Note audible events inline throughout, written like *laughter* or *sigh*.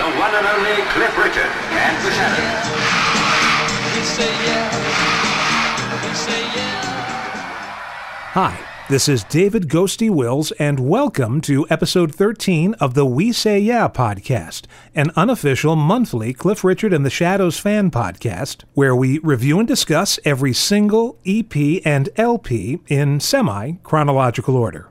the one and only Cliff Richard and the. Hi, this is David Ghosty Wills, and welcome to episode 13 of the We Say Yeah podcast, an unofficial monthly Cliff Richard and the Shadows fan podcast, where we review and discuss every single EP and LP in semi chronological order.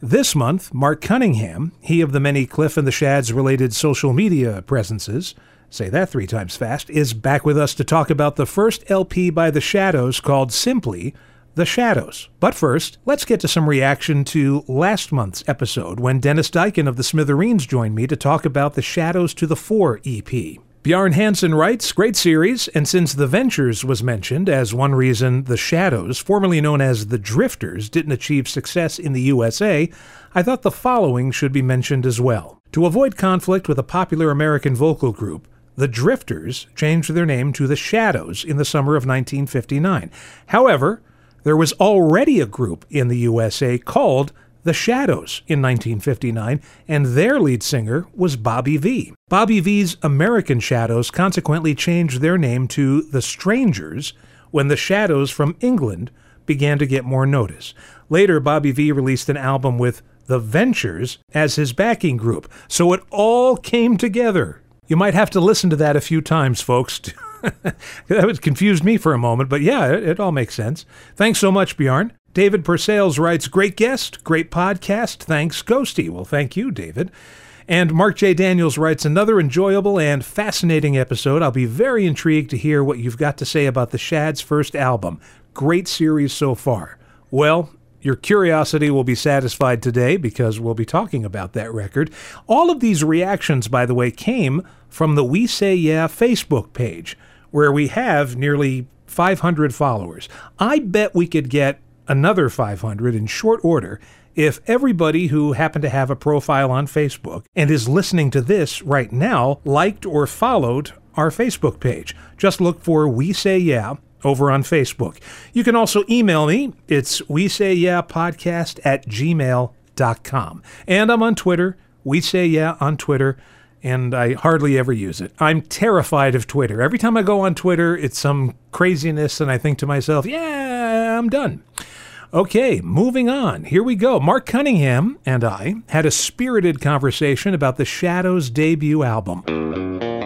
This month, Mark Cunningham, he of the many Cliff and the Shads related social media presences, say that three times fast, is back with us to talk about the first LP by the Shadows called simply The Shadows. But first, let's get to some reaction to last month's episode when Dennis Diken of the Smithereens joined me to talk about the Shadows to the Fore EP. Bjarne Hansen writes, Great series, and since The Ventures was mentioned as one reason The Shadows, formerly known as The Drifters, didn't achieve success in the USA, I thought the following should be mentioned as well. To avoid conflict with a popular American vocal group, the Drifters changed their name to The Shadows in the summer of 1959. However, there was already a group in the USA called The Shadows in 1959, and their lead singer was Bobby Vee. Bobby Vee's American Shadows consequently changed their name to The Strangers when the Shadows from England began to get more notice. Later, Bobby Vee released an album with The Ventures as his backing group, so it all came together. You might have to listen to that a few times, folks. *laughs* that confused me for a moment, but yeah, it, it all makes sense. Thanks so much, Bjorn. David Purcell writes, Great guest, great podcast. Thanks, Ghosty. Well, thank you, David. And Mark J. Daniels writes, Another enjoyable and fascinating episode. I'll be very intrigued to hear what you've got to say about the Shad's first album. Great series so far. Well, your curiosity will be satisfied today because we'll be talking about that record. All of these reactions, by the way, came from the We Say Yeah Facebook page, where we have nearly 500 followers. I bet we could get another 500 in short order if everybody who happened to have a profile on Facebook and is listening to this right now liked or followed our Facebook page. Just look for We Say Yeah over on Facebook. You can also email me. It's we say yeah podcast at gmail.com. And I'm on Twitter. We say yeah on Twitter. And I hardly ever use it. I'm terrified of Twitter. Every time I go on Twitter, it's some craziness, and I think to myself, yeah, I'm done. Okay, moving on. Here we go. Mark Cunningham and I had a spirited conversation about the Shadows debut album.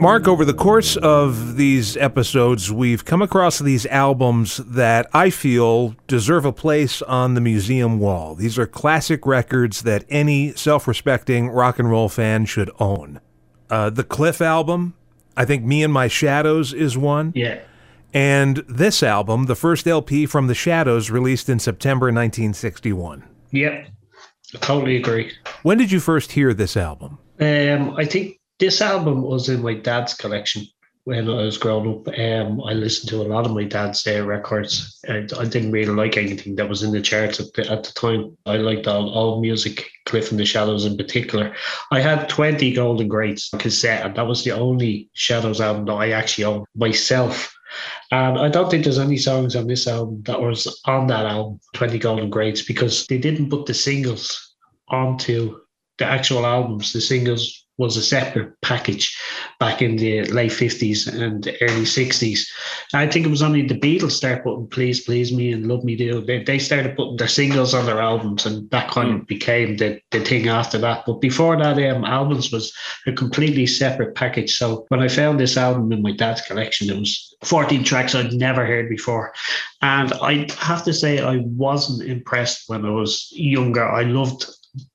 Mark, over the course of these episodes, we've come across these albums that I feel deserve a place on the museum wall. These are classic records that any self respecting rock and roll fan should own. Uh, the Cliff album, I think Me and My Shadows is one. Yeah. And this album, the first LP from The Shadows, released in September 1961. Yep. I totally agree. When did you first hear this album? Um, I think this album was in my dad's collection when I was growing up. Um, I listened to a lot of my dad's uh, records. And I didn't really like anything that was in the charts at the, at the time. I liked all, all music, Cliff and the Shadows in particular. I had 20 Golden Greats cassette, and that was the only Shadows album that I actually owned myself. And I don't think there's any songs on this album that was on that album, 20 Golden Greats, because they didn't put the singles onto the actual albums. The singles was a separate package back in the late 50s and early 60s. I think it was only the Beatles start putting Please Please Me and Love Me Do. They, they started putting their singles on their albums and that kind of became the, the thing after that. But before that, um, albums was a completely separate package. So when I found this album in my dad's collection, it was 14 tracks I'd never heard before. And I have to say, I wasn't impressed when I was younger. I loved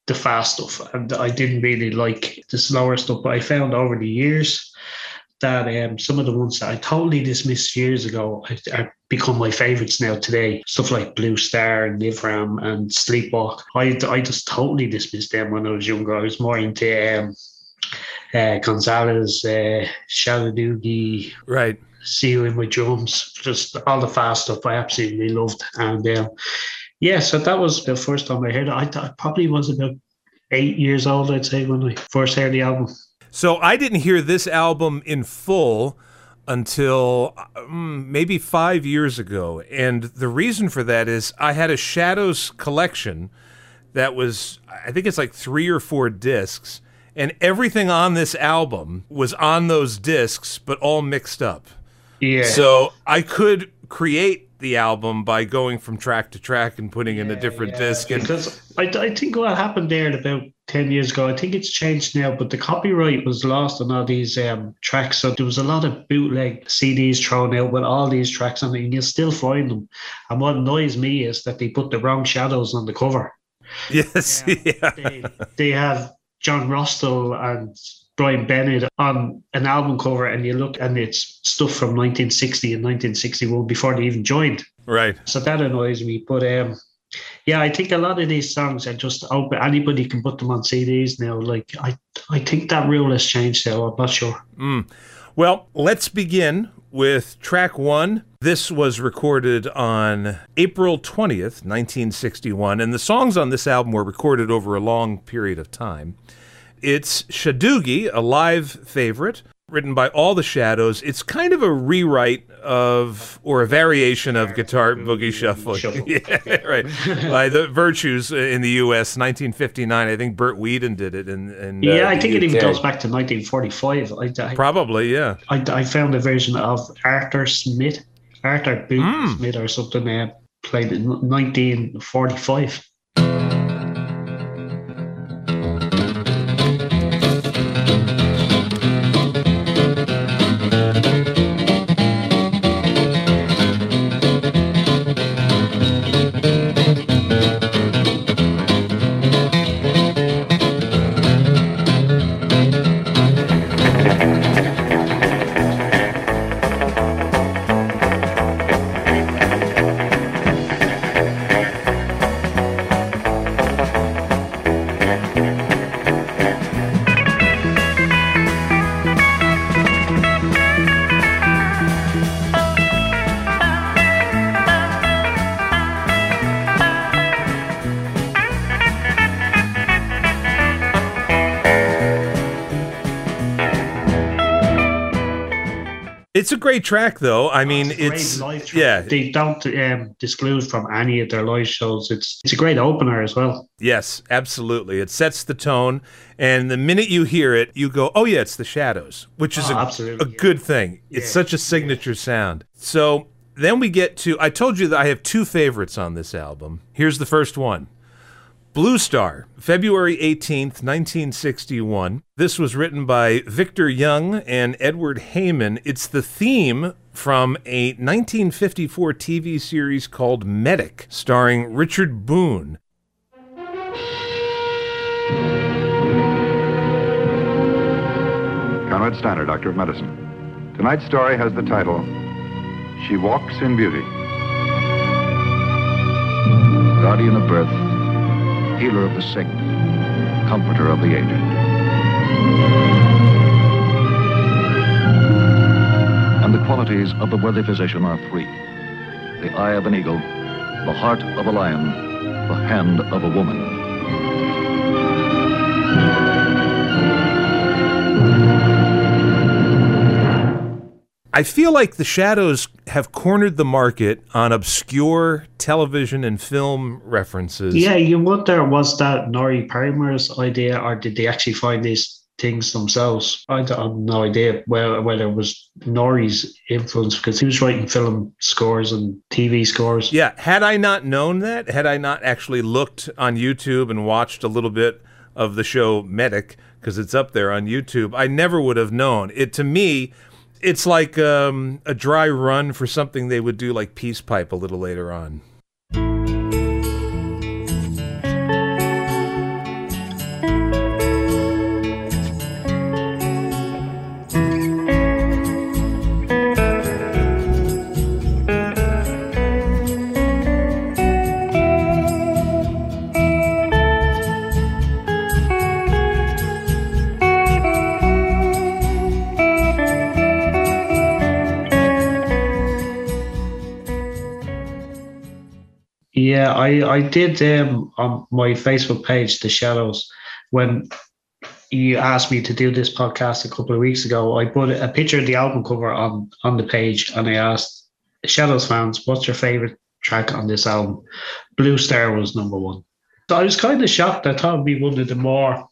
the fast stuff, and I didn't really like the slower stuff. But I found over the years that um, some of the ones that I totally dismissed years ago have become my favorites now today. Stuff like Blue Star, and Nivram, and Sleepwalk. I, I just totally dismissed them when I was younger. I was more into um, uh, Gonzales, uh, Shaladoogie, right? See you in my drums, just all the fast stuff I absolutely loved, and um, yeah, so that was the first time I heard it. I, I probably was about eight years old, I'd say, when I first heard the album. So I didn't hear this album in full until um, maybe five years ago. And the reason for that is I had a Shadows collection that was, I think it's like three or four discs. And everything on this album was on those discs, but all mixed up. Yeah. So I could create the album by going from track to track and putting in a different disc. And because I, I think what happened there about 10 years ago, I think it's changed now, but the copyright was lost on all these um, tracks. So there was a lot of bootleg CDs thrown out with all these tracks on it, and you'll still find them. And what annoys me is that they put the wrong shadows on the cover. *laughs* yes, yeah. They, they have John Rostill and Brian Bennett on an album cover, and you look and it's stuff from 1960 and 1961 before they even joined. Right. So that annoys me. But um, yeah, I think a lot of these songs are just open. Anybody can put them on CDs now. Like I, I think that rule has changed now. I'm not sure. Well, let's begin with track one. This was recorded on April 20th, 1961, and the songs on this album were recorded over a long period of time. It's Shadoogie, a live favorite, written by All the Shadows. It's kind of a rewrite of, or a variation of Guitar Boogie Shuffle. Shuffle. *laughs* yeah, right. by the Virtues in the U.S., 1959. I think Bert Weedon did it. And in uh, Yeah, I think it even goes back to 1945. I, I, Probably, yeah. I, I found a version of Arthur Smith, Arthur Boot Hmm. Smith or something, uh, played in 1945. Great track, though. I mean, a great it's yeah, They don't um, disclose from any of their live shows. It's it's a great opener as well. yes, absolutely. It sets the tone, and the minute you hear it, you go, "Oh yeah, it's the Shadows," which is Oh, a, a yeah. good thing. It's such a signature sound. So then we get to. I told you that I have two favorites on this album. Here's the first one. Blue Star, February 18th, 1961. This was written by Victor Young and Edward Heyman. It's the theme from a 1954 TV series called Medic, starring Richard Boone. Konrad Styner, Doctor of Medicine. Tonight's story has the title She Walks in Beauty. guardian of birth, healer of the sick, comforter of the aged. And the qualities of the worthy physician are three the eye of an eagle, the heart of a lion, the hand of a woman. I feel like the Shadows have cornered the market on obscure television and film references. Yeah, you wonder was that Norrie Paramor's idea, or did they actually find these things themselves? I I have no idea whether whether it was Norrie's influence because he was writing film scores and TV scores. Yeah, had I not known that, had I not actually looked on YouTube and watched a little bit of the show Medic, because it's up there on YouTube, I never would have known. It to me, it's like um, a dry run for something they would do like Peace Pipe a little later on. Yeah, I I did um on my Facebook page, The Shadows, when you asked me to do this podcast a couple of weeks ago, I put a picture of the album cover on on the page, and I asked Shadows fans, "What's your favorite track on this album?" Blue Star was number one. So I was kind of shocked. I thought it'd be one of the more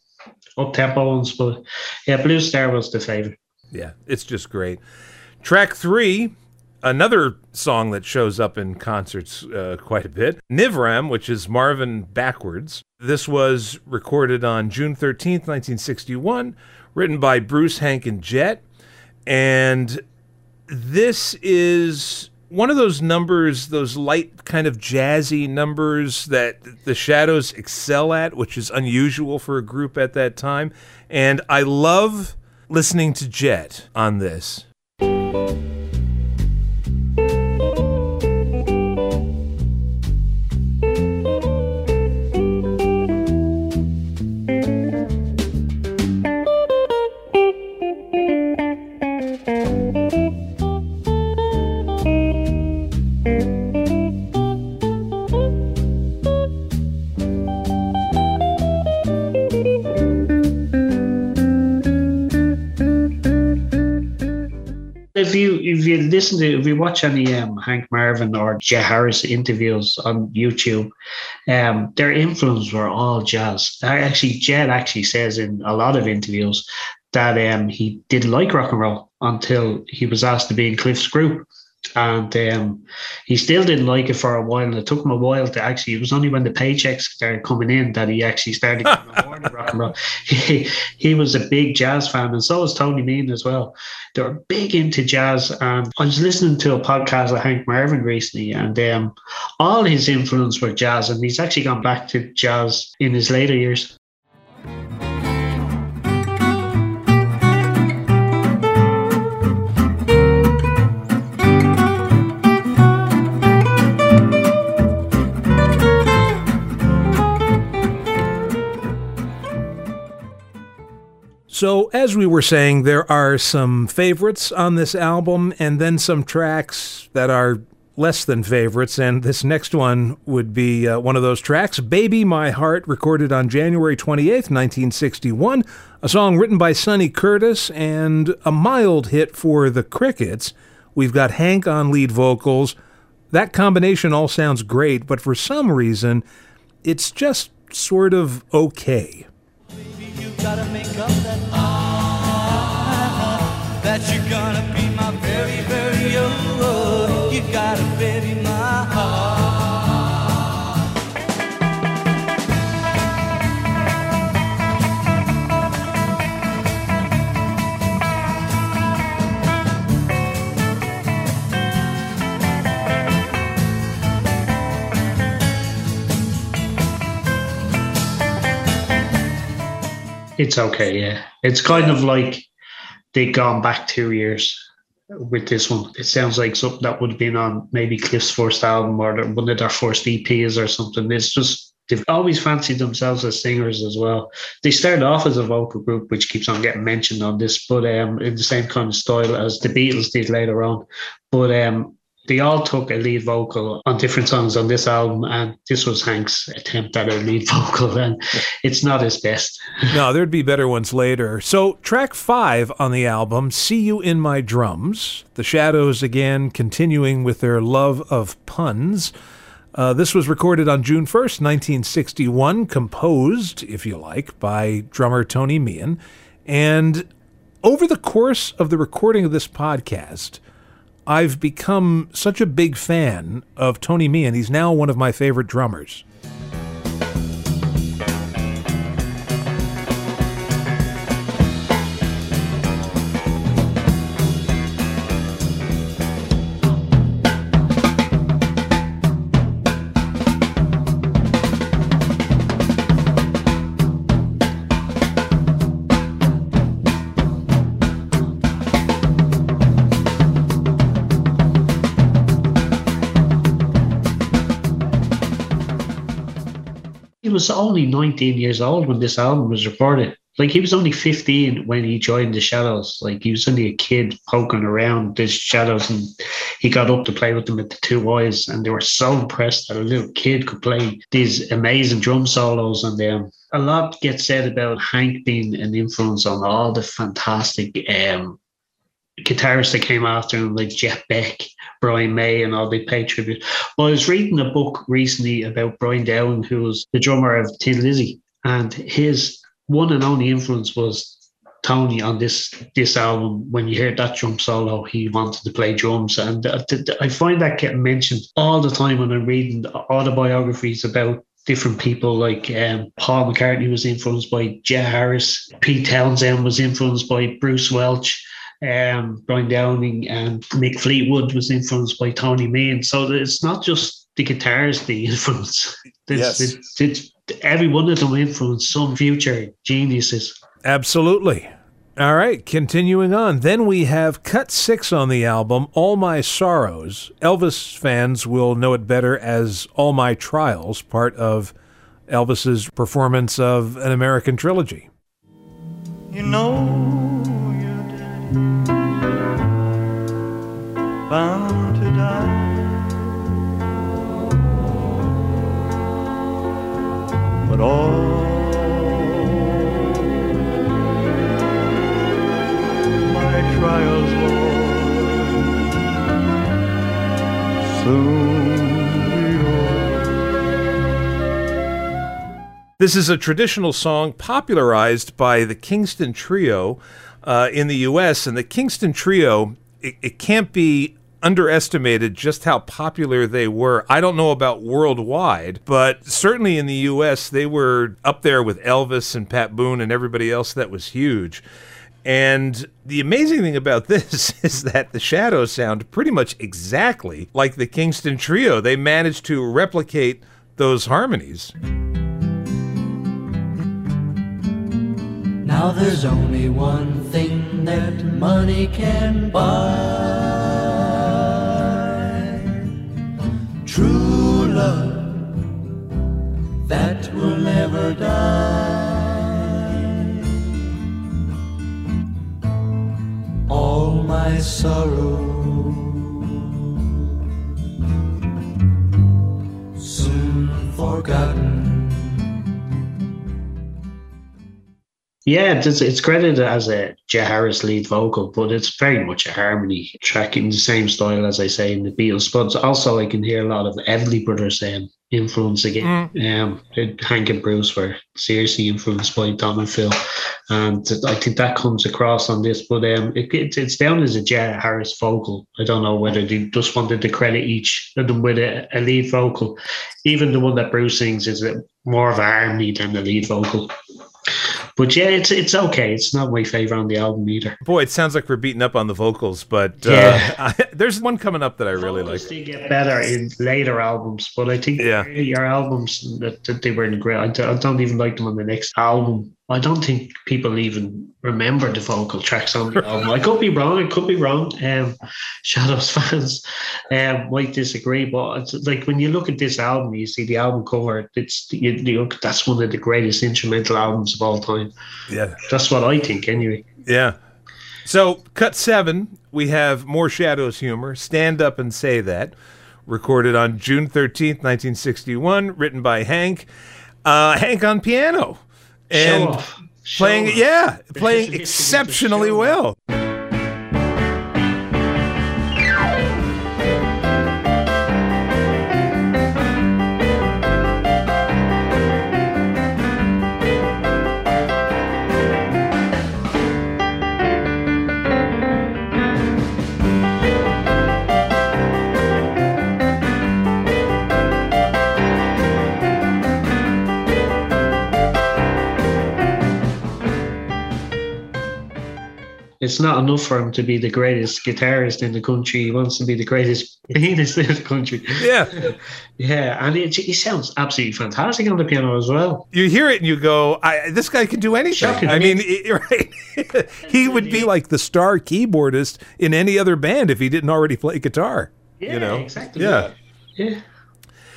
up tempo ones, but yeah, Blue Star was the favorite. Yeah, it's just great. Track three, another song that shows up in concerts uh, quite a bit Nivram, which is Marvin backwards. This was recorded on June 13th, 1961, written by Bruce, Hank, and Jet. And this is one of those numbers, those light kind of jazzy numbers that the Shadows excel at, which is unusual for a group at that time. And I love listening to Jet on this. If you watch any um, Hank Marvin or Jet Harris interviews on YouTube, um, their influence were all jazz. I Actually, Jet actually says in a lot of interviews that um, he didn't like rock and roll until he was asked to be in Cliff's group. And um, he still didn't like it for a while. And it took him a while to actually, it was only when the paychecks started coming in that he actually started *laughs* getting rock and roll. He, he was a big jazz fan, and so was Tony Meehan as well. They were big into jazz. And I was listening to a podcast of Hank Marvin recently, and um, all his influence were jazz. And he's actually gone back to jazz in his later years. So, as we were saying, there are some favorites on this album and then some tracks that are less than favorites. And this next one would be uh, one of those tracks Baby My Heart, recorded on January 28th, 1961. A song written by Sonny Curtis and a mild hit for the Crickets. We've got Hank on lead vocals. That combination all sounds great, but for some reason, it's just sort of okay. Gotta make up that that you're gonna be my very, very own. You gotta bury my heart. It's okay, yeah. It's kind of like they've gone back two years with this one. It sounds like something that would have been on maybe Cliff's first album or one of their first EPs or something. It's just they've always fancied themselves as singers as well. They started off as a vocal group, which keeps on getting mentioned on this, but um, in the same kind of style as the Beatles did later on. But um, they all took a lead vocal on different songs on this album, and this was Hank's attempt at a lead *laughs* vocal, and it's not his best. No, there'd be better ones later. So, track five on the album, See You in My Drums. The Shadows again continuing with their love of puns. Uh, this was recorded on June 1st, 1961, composed, if you like, by drummer Tony Meehan. And over the course of the recording of this podcast, I've become such a big fan of Tony Meehan. He's now one of my favorite drummers. Only 19 years old when this album was recorded. Like he was only 15 when he joined the Shadows. Like he was only a kid poking around the Shadows, and he got up to play with them at the Two Eyes, and they were so impressed that a little kid could play these amazing drum solos on them. A lot gets said about Hank being an influence on all the fantastic um, guitarists that came after him, like Jeff Beck, Brian May, and all they pay tribute. Well, I was reading a book recently about Brian Dowling, who was the drummer of Thin Lizzy, and his one and only influence was Tony on this this album. When you hear that drum solo, he wanted to play drums, and I find that getting mentioned all the time when I'm reading autobiographies about different people like um, Paul McCartney was influenced by Jet Harris, Pete Townshend was influenced by Bruce Welch, um, Brian Downing and Mick Fleetwood was influenced by Tony Meehan. So it's not just the guitars the influence. *laughs* It's, Yes. it's, it's, every one of them influenced some future geniuses. Absolutely. All right, continuing on. Then we have cut six on the album, All My Sorrows. Elvis fans will know it better as All My Trials, part of Elvis's performance of an American trilogy. You know bound to die. But all my trials, Lord, soon. This is a traditional song popularized by the Kingston Trio uh, in the U.S., and the Kingston Trio, it, it can't be underestimated just how popular they were. I don't know about worldwide, but certainly in the U.S., they were up there with Elvis and Pat Boone and everybody else that was huge. And the amazing thing about *laughs* this is that the Shadows sound pretty much exactly like the Kingston Trio. They managed to replicate those harmonies. Now there's only one thing that money can buy true love that will never die. All my sorrow soon forgotten. Yeah, it's, it's credited as a Harris lead vocal, but it's very much a harmony track in the same style as I say in the Beatles. But also, I can hear a lot of Everly Brothers um, influence again. Um, Hank and Bruce were seriously influenced by Tom and Phil, and I think that comes across on this. But um, it, it, it's down as a Jet Harris vocal. I don't know whether they just wanted to credit each of them with a, a lead vocal. Even the one that Bruce sings is a, more of a harmony than the lead vocal. But yeah, it's it's okay. It's not my favorite on the album either. Boy, it sounds like we're beating up on the vocals, but uh, Yeah. *laughs* I, there's one coming up that I really like. Did get better in later albums, but I think Yeah. your albums that, that they were in great. I I don't even like them on the next album. I don't think people even remember the vocal tracks on the album. I could be wrong. I could be wrong. Um, Shadows *laughs* fans um, might disagree, but it's like when you look at this album, you see the album cover. It's you, you look, that's one of the greatest instrumental albums of all time. Yeah, That's what I think, anyway. yeah. So, cut seven, we have more Shadows humor. Stand up and say that. Recorded on June 13th, 1961, written by Hank. Uh, Hank on piano. And Show off. Show playing, yeah, playing it gets to be the exceptionally well. It's not enough for him to be the greatest guitarist in the country. He wants to be the greatest *laughs* pianist in the country. Yeah. *laughs* Yeah, and it, he sounds absolutely fantastic on the piano as well. you hear it and you go, I, "This guy can do anything." Shocking. I mean, it- *laughs* right? he would be like the star keyboardist in any other band if he didn't already play guitar. Yeah, you know, exactly. Yeah. Yeah.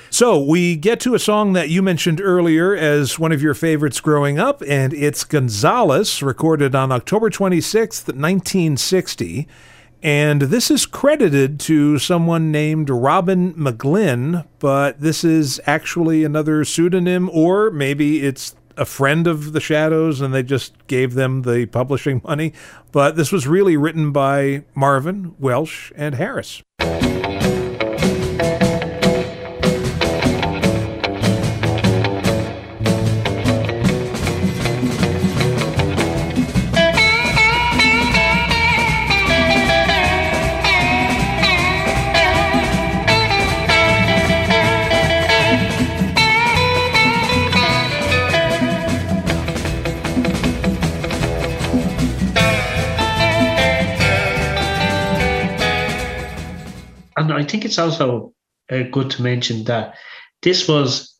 So we get to a song that you mentioned earlier as one of your favorites growing up, and it's Gonzales, recorded on October 26th, 1960. And this is credited to someone named Robin McGlynn, but this is actually another pseudonym, or maybe it's a friend of the Shadows and they just gave them the publishing money. But this was really written by Marvin, Welch, and Harris. It's also uh, good to mention that this was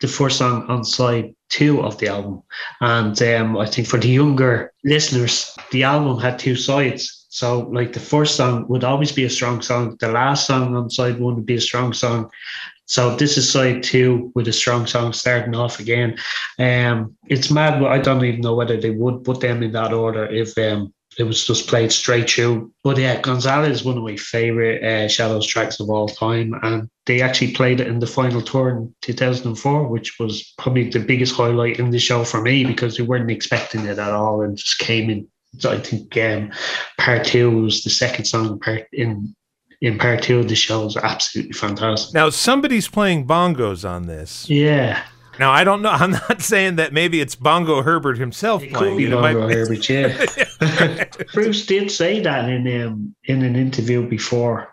the first song on side two of the album. And um, I think for the younger listeners, the album had two sides. So, like the first song would always be a strong song, the last song on side one would be a strong song. So, this is side two with a strong song starting off again. Um, it's mad. I don't even know whether they would put them in that order if um, it was just played straight through. But yeah, Gonzales is one of my favorite uh, Shadows tracks of all time, and they actually played it in the final tour in 2004, which was probably the biggest highlight in the show for me because we weren't expecting it at all and just came in. So I think um, part two was the second song part in in part two of the show was absolutely fantastic. Now, somebody's playing bongos on this. Yeah. Now, I don't know. *laughs* I'm not saying that maybe it's Bongo Herbert himself It playing could be it. It might Bongo be- Herbert, yeah. *laughs* *laughs* Bruce did say that in um, in an interview before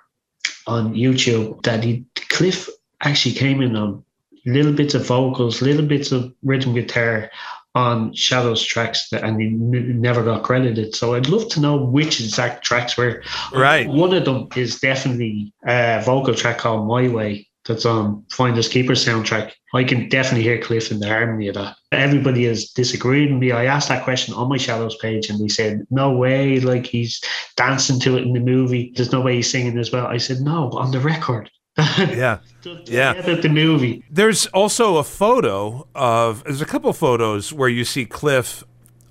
on YouTube that he Cliff actually came in on little bits of vocals, little bits of rhythm guitar on Shadows tracks, that, and he n- never got credited. So I'd love to know which exact tracks were. Right. One of them is definitely a vocal track called My Way. That's um, on Finders Keepers soundtrack. I can definitely hear Cliff in the harmony of that. Everybody has disagreed with me. I asked that question on my Shadows page and they said, no way, like he's dancing to it in the movie. There's no way he's singing as well. I said, no, on the record. *laughs* Yeah. Yeah. At the movie. There's also a photo of, there's a couple photos where you see Cliff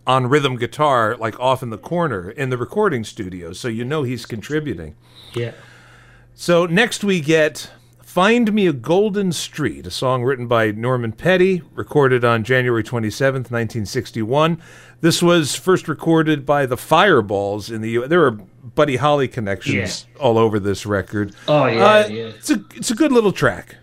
on rhythm guitar, like off in the corner in the recording studio. So you know he's contributing. Yeah. So next we get Find Me a Golden Street, a song written by Norman Petty, recorded on January 27th, 1961. This was first recorded by the Fireballs in the U. There are Buddy Holly connections all over this record. Oh, yeah, Uh, yeah. It's a it's a good little track.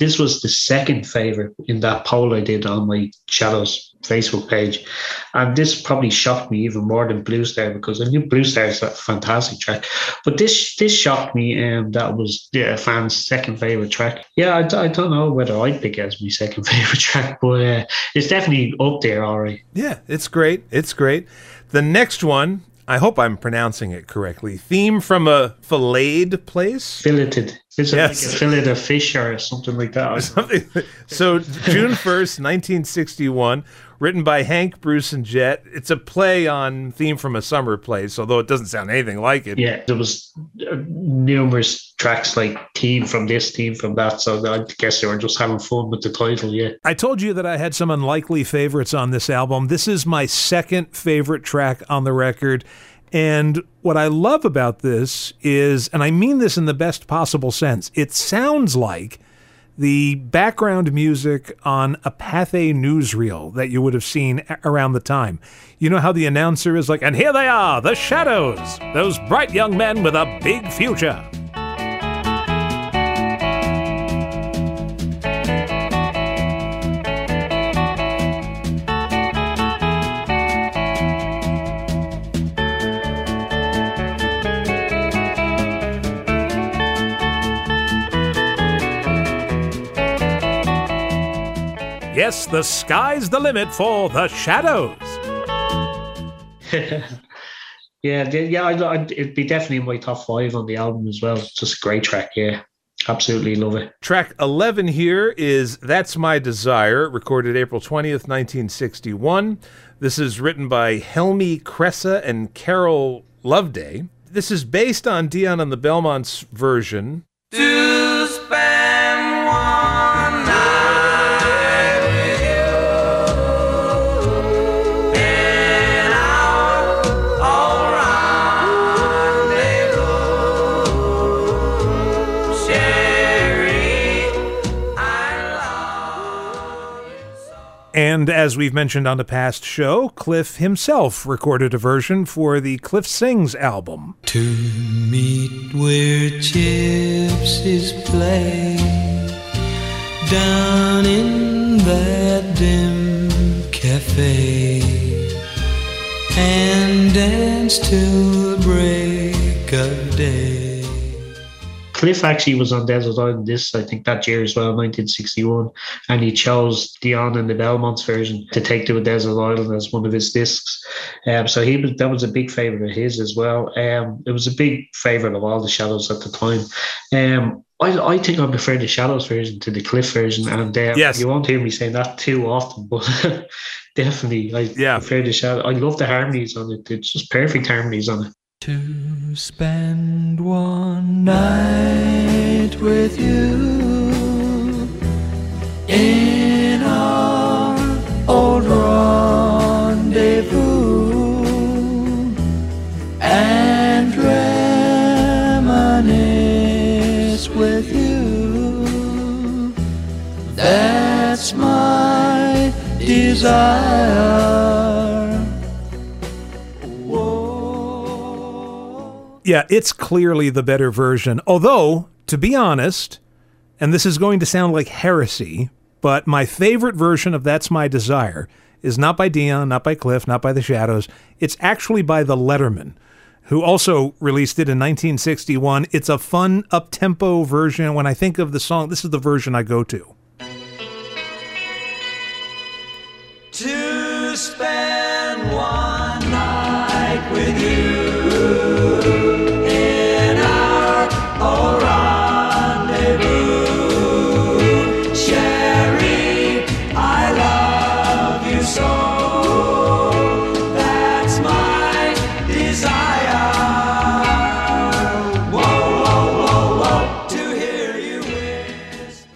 This was the second favorite in that poll I did on my Shadows Facebook page. And this probably shocked me even more than Blue Star because I knew Blue Star is a fantastic track. But this this shocked me and that was yeah, a fan's second favorite track. Yeah, I don't know whether I'd pick it as my second *laughs* favorite track, but uh, it's definitely up there, all right. Yeah, it's great. It's great. The next one, I hope I'm pronouncing it correctly. Theme from a filleted place. Filleted. It's Yes. like a fillet of fish or something like that. *laughs* Something. So June first, nineteen sixty-one, written by Hank Bruce and Jet. It's a play on theme from a summer place, although it doesn't sound anything like it. Yeah, there was uh, numerous tracks like team from this, team from that. So I guess they were just having fun with the title. Yeah, I told you that I had some unlikely favorites on this album. This is my second favorite track on the record. And what I love about this is, and I mean this in the best possible sense, it sounds like the background music on a Pathé newsreel that you would have seen around the time. You know how the announcer is like, and here they are, the Shadows, those bright young men with a big future. Yes, the sky's the limit for the Shadows. *laughs* Yeah, yeah, I'd, I'd, it'd be definitely in my top five on the album as well. It's just a great track. Yeah, absolutely love it. Track 11 here is That's My Desire, recorded April 20th, 1961. This is written by Helmy Kresa and Carroll Loveday. This is based on Dion and the Belmonts version. To And as we've mentioned on the past show, Cliff himself recorded a version for the Cliff Sings album. To meet where gypsies play down in that dim cafe and dance till break of day. Cliff actually was on Desert Island this, I think, that year as well, 1961, and he chose Dion and the Belmonts version to take to a desert island as one of his discs. Um, so he was that was a big favorite of his as well. Um, it was a big favorite of all the Shadows at the time. Um, I, I think I prefer the Shadows version to the Cliff version, and um, Yes. you won't hear me saying that too often, but *laughs* definitely I Yeah. prefer the Shadow. I love the harmonies on it; it's just perfect harmonies on it. To spend one night with you in our old rendezvous and reminisce with you. That's my desire. Yeah, it's clearly the better version. Although, to be honest, and this is going to sound like heresy, but my favorite version of That's My Desire is not by Dion, not by Cliff, not by The Shadows. It's actually by The Lettermen, who also released it in 1961. It's a fun, up tempo version. When I think of the song, this is the version I go to. to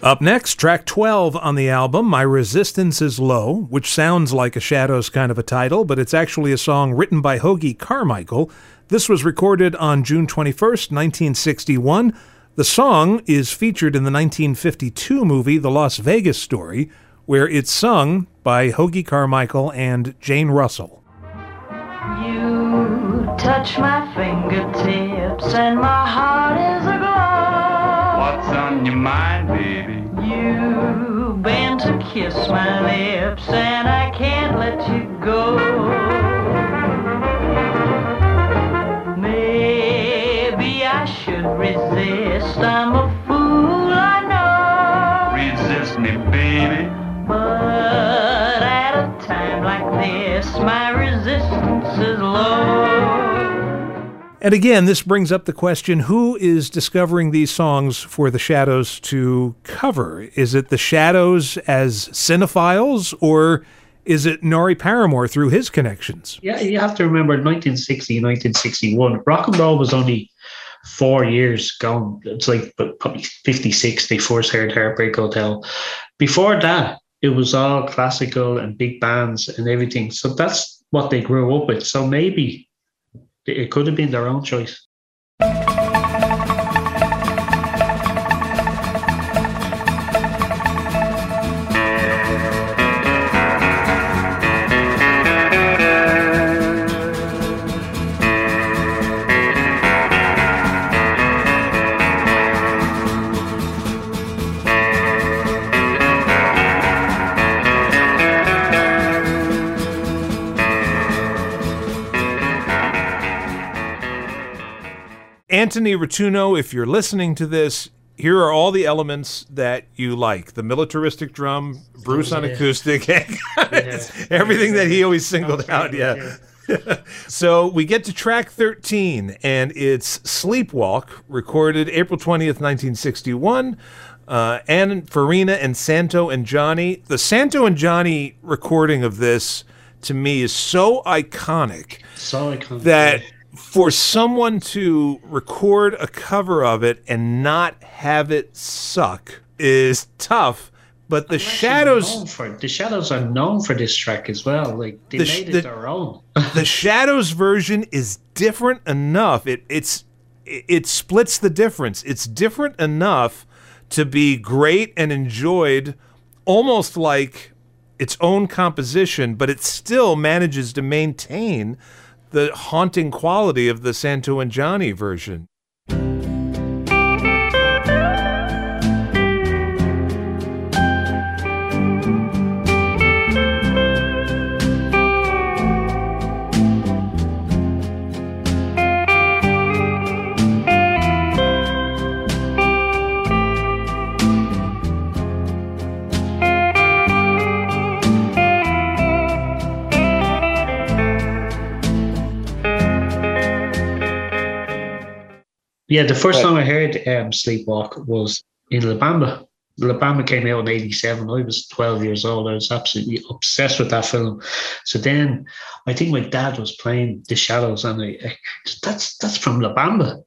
Up next, track 12 on the album, My Resistance is Low, which sounds like a Shadows kind of a title, but it's actually a song written by Hoagy Carmichael. This was recorded on June 21st, 1961. The song is featured in the 1952 movie The Las Vegas Story, where it's sung by Hoagy Carmichael and Jane Russell. You touch my fingertips and my heart is aglow. What's on your mind, baby? Bend to kiss my lips and I can't let you go. And again, this brings up the question who is discovering these songs for the Shadows to cover? Is it the Shadows as cinephiles, or is it Norrie Paramor through his connections? Yeah, you have to remember 1960, 1961. Rock and roll was only four years gone. It's like probably 56, they first heard Heartbreak Hotel. Before that, it was all classical and big bands and everything. So that's what they grew up with. So maybe it could have been their own choice. Anthony Rotuno, if you're listening to this, here are all the elements that you like the militaristic drum, Bruce on Yeah. acoustic, *laughs* everything that he always singled out. Yeah. *laughs* So we get to track 13, and it's Sleepwalk, recorded April 20th, 1961. Uh, Ann Farina and Santo and Johnny. The Santo and Johnny recording of this, to me, is so iconic So I can't that for someone to record a cover of it and not have it suck is tough. But the Shadows. for the shadows are known for this track as well. Like they The made it the- their own. *laughs* the shadows version is different enough it it's it it splits the difference it's different enough to be great and enjoyed almost like its own composition but it still manages to maintain the haunting quality of the santo and johnny version Yeah, the first time I heard um, Sleepwalk was in La Bamba. Alabama came out in '87. I was 12 years old. I was absolutely obsessed with that film. So then, I think my dad was playing The Shadows, and I, I that's that's from La Bamba,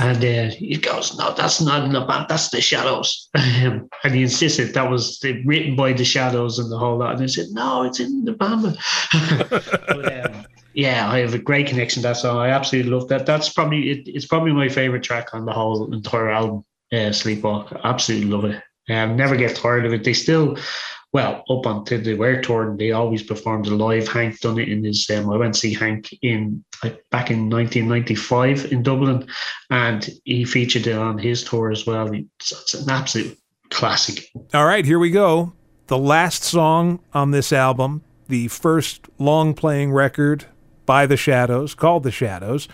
and uh, he goes, "No, that's not La Bamba. That's The Shadows." *laughs* Um, and he insisted that was written by The Shadows and the whole lot. And I said, "No, it's in La Bamba." *laughs* but, um, yeah, I have a great connection to that song. I absolutely love that. That's probably it, it's probably my favorite track on the whole entire album. Uh, Sleepwalk, absolutely love it. Um, never get tired of it. They still, well, up until they were touring, they always performed live. Hank done it in his. Um, I went to see Hank in like, back in 1995 in Dublin, and he featured it on his tour as well. It's, it's an absolute classic. All right, here we go. The last song on this album, the first long playing record by The Shadows, called The Shadows.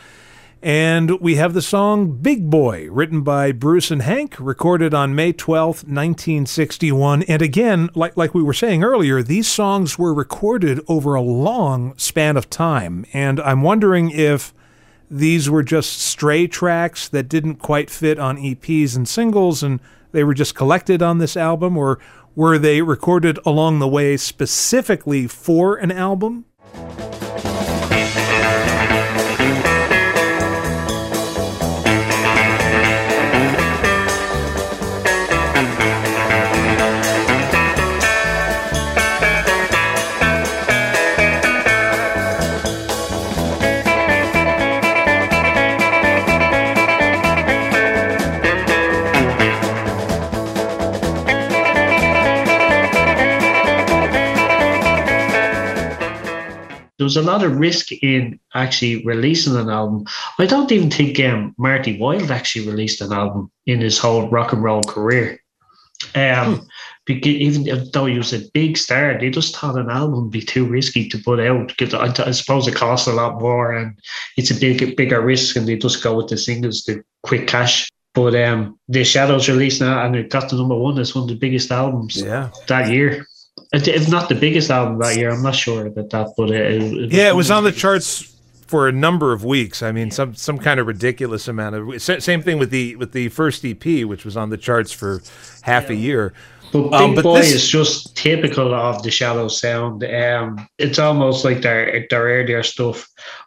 And we have the song Big Boy, written by Bruce and Hank, recorded on May 12th, 1961. And again, like, like we were saying earlier, these songs were recorded over a long span of time. And I'm wondering if these were just stray tracks that didn't quite fit on EPs and singles and they were just collected on this album, or were they recorded along the way specifically for an album? There was a lot of risk in actually releasing an album. I don't even think um, Marty Wilde actually released an album in his whole rock and roll career. Um, because even though he was a big star, they just thought an album would be too risky to put out because I, I suppose it costs a lot more and it's a big, bigger risk, and they just go with the singles, the quick cash. But um, the Shadows released now, and it got to number one. It's one of the biggest albums Yeah. that year. If not the biggest album that year, I'm not sure about that, but it, it Yeah, it was on the charts for a number of weeks. I mean, some some kind of ridiculous amount of. sa- Same thing with the with the first EP, which was on the charts for half a year. But Big Um, but Boy this- is just typical of the Shadow sound. Um, it's almost like their their earlier stuff,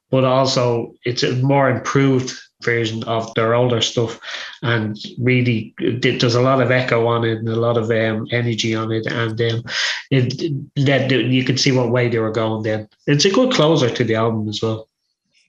but also it's a more improved version of their older stuff, and really th- there's a lot of echo on it and a lot of um, energy on it, and um, it that you can see what way they were going. Then it's a good closer to the album as well.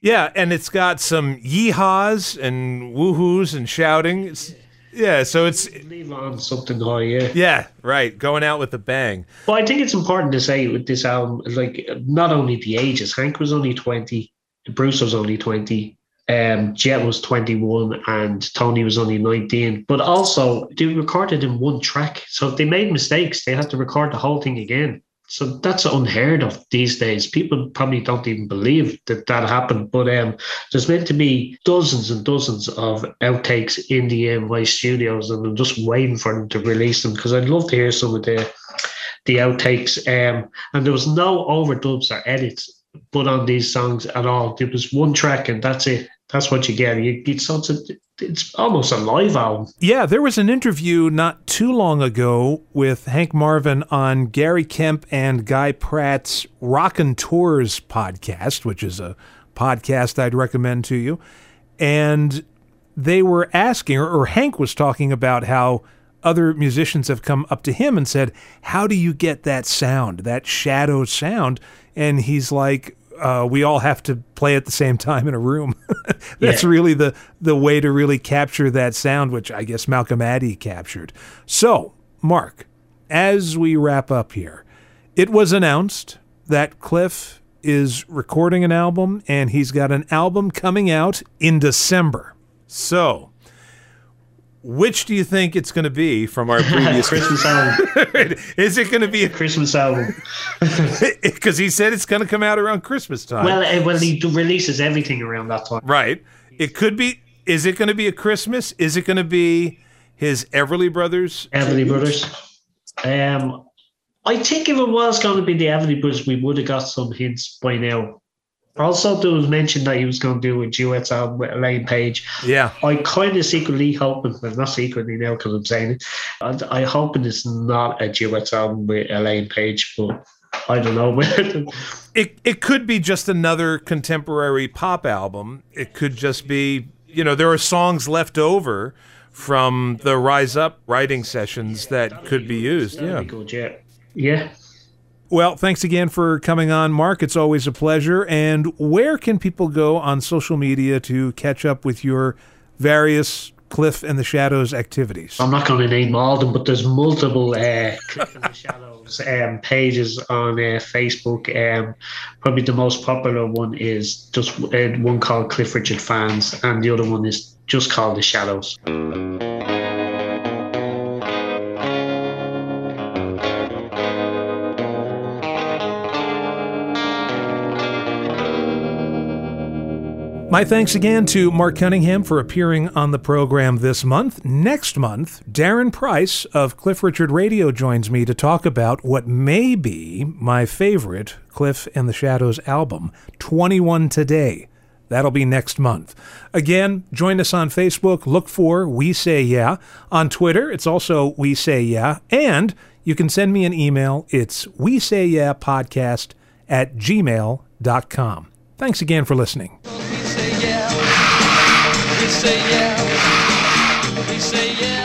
Yeah, and it's got some yeehaws and woohoos and shouting. It's, yeah, so it's Leave on something high, yeah. yeah, right, going out with a bang. Well, I think it's important to say with this album, like not only the ages. Hank was only twenty, Bruce was only twenty, um, Jet was twenty-one, and Tony was only nineteen. But also, they recorded in one track, so if they made mistakes, they had to record the whole thing again. So that's unheard of these days. People probably don't even believe that that happened. But um, there's meant to be dozens and dozens of outtakes in the EMI studios, and I'm just waiting for them to release them because I'd love to hear some of the the outtakes. Um, and there was no overdubs or edits put on these songs at all. There was one track, and that's it. That's what you get. You, it's, a, it's almost a live album. Yeah, there was an interview not too long ago with Hank Marvin on Gary Kemp and Guy Pratt's Rockonteurs podcast, which is a podcast I'd recommend to you. And they were asking, or, or Hank was talking about how other musicians have come up to him and said, How do you get that sound, that shadow sound? And he's like, uh, we all have to play at the same time in a room. *laughs* That's Yeah. really the the way to really capture that sound, which I guess Malcolm Addey captured. So, Mark, as we wrap up here, it was announced that Cliff is recording an album and he's got an album coming out in December. So, which do you think it's going to be from our previous? *laughs* Christmas album. *laughs* is it going to be a Christmas album. *laughs* because he said it's going to come out around Christmas time. Well, well, he releases everything around that time. right. It could be. Is it going to be a Christmas? Is it going to be his Everly Brothers? Everly Brothers. Um, I think if it was going to be the Everly Brothers, we would have got some hints by now. Also, there was mentioned that he was going to do a duets album with Elaine Paige. Yeah. I kind of secretly hoping, well, not secretly now because I'm saying it, I, I hoping it's not a duets album with Elaine Paige, but I don't know. *laughs* It it could be just another contemporary pop album. It could just be, you know, there are songs left over from the Rise Up writing sessions that could be used. Yeah. be good, yeah. Yeah. Well, thanks again for coming on, Mark. It's always a pleasure. And where can people go on social media to catch up with your various Cliff and the Shadows activities? I'm not going to name all of them, but there's multiple uh, Cliff in the Shadows um, pages on uh, Facebook. Um, probably the most popular one is just uh, one called Cliff Richard Fans, and the other one is just called The Shadows. My thanks again to Mark Cunningham for appearing on the program this month. Next month, Darren Price of Cliff Richard Radio joins me to talk about what may be my favorite Cliff and the Shadows album, 21 Today. That'll be next month. Again, join us on Facebook. Look for We Say Yeah. On Twitter, it's also We Say Yeah. And you can send me an email. It's We Say Yeah Podcast at gmail.com. Thanks again for listening. Say yeah. We say yeah.